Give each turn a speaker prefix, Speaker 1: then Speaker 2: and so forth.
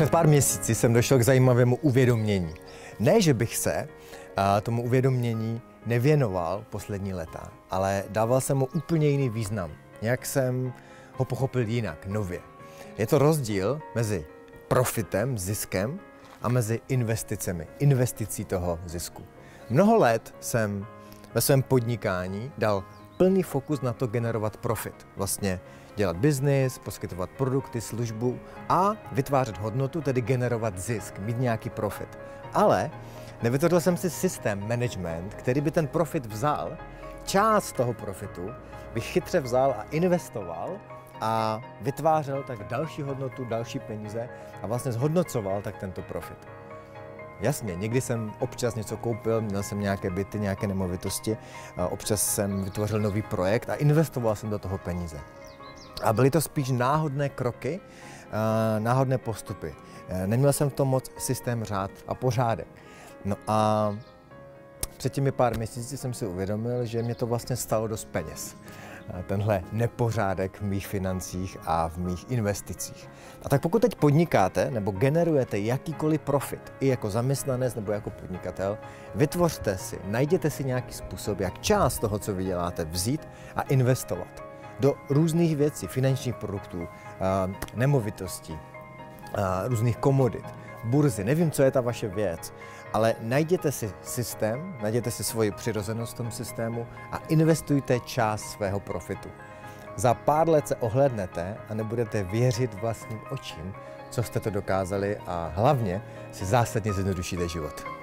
Speaker 1: Před pár měsíci jsem došel k zajímavému uvědomění. Ne, že bych se tomu uvědomění nevěnoval poslední leta, ale dával jsem mu úplně jiný význam. Nějak jsem ho pochopil jinak, nově. Je to rozdíl mezi profitem, ziskem a mezi investicemi, investicí toho zisku. Mnoho let jsem ve svém podnikání dal plný fokus na to generovat profit. Vlastně dělat biznis, poskytovat produkty, službu a vytvářet hodnotu, tedy generovat zisk, mít nějaký profit. Ale nevytvořil jsem si systém management, který by ten profit vzal, část toho profitu bych chytře vzal a investoval a vytvářel tak další hodnotu, další peníze a vlastně zhodnocoval tak tento profit. Jasně, někdy jsem občas něco koupil, měl jsem nějaké byty, nějaké nemovitosti, občas jsem vytvořil nový projekt a investoval jsem do toho peníze. A byly to spíš náhodné kroky, náhodné postupy. Neměl jsem v tom moc systém řád a pořádek. No a před těmi pár měsíci jsem si uvědomil, že mě to vlastně stalo dost peněz tenhle nepořádek v mých financích a v mých investicích. A tak pokud teď podnikáte nebo generujete jakýkoliv profit, i jako zaměstnanec nebo jako podnikatel, vytvořte si, najděte si nějaký způsob, jak část toho, co vyděláte, vzít a investovat do různých věcí, finančních produktů, nemovitostí, různých komodit, burzy, nevím, co je ta vaše věc, ale najděte si systém, najděte si svoji přirozenost v tom systému a investujte část svého profitu. Za pár let se ohlednete a nebudete věřit vlastním očím, co jste to dokázali a hlavně si zásadně zjednodušíte život.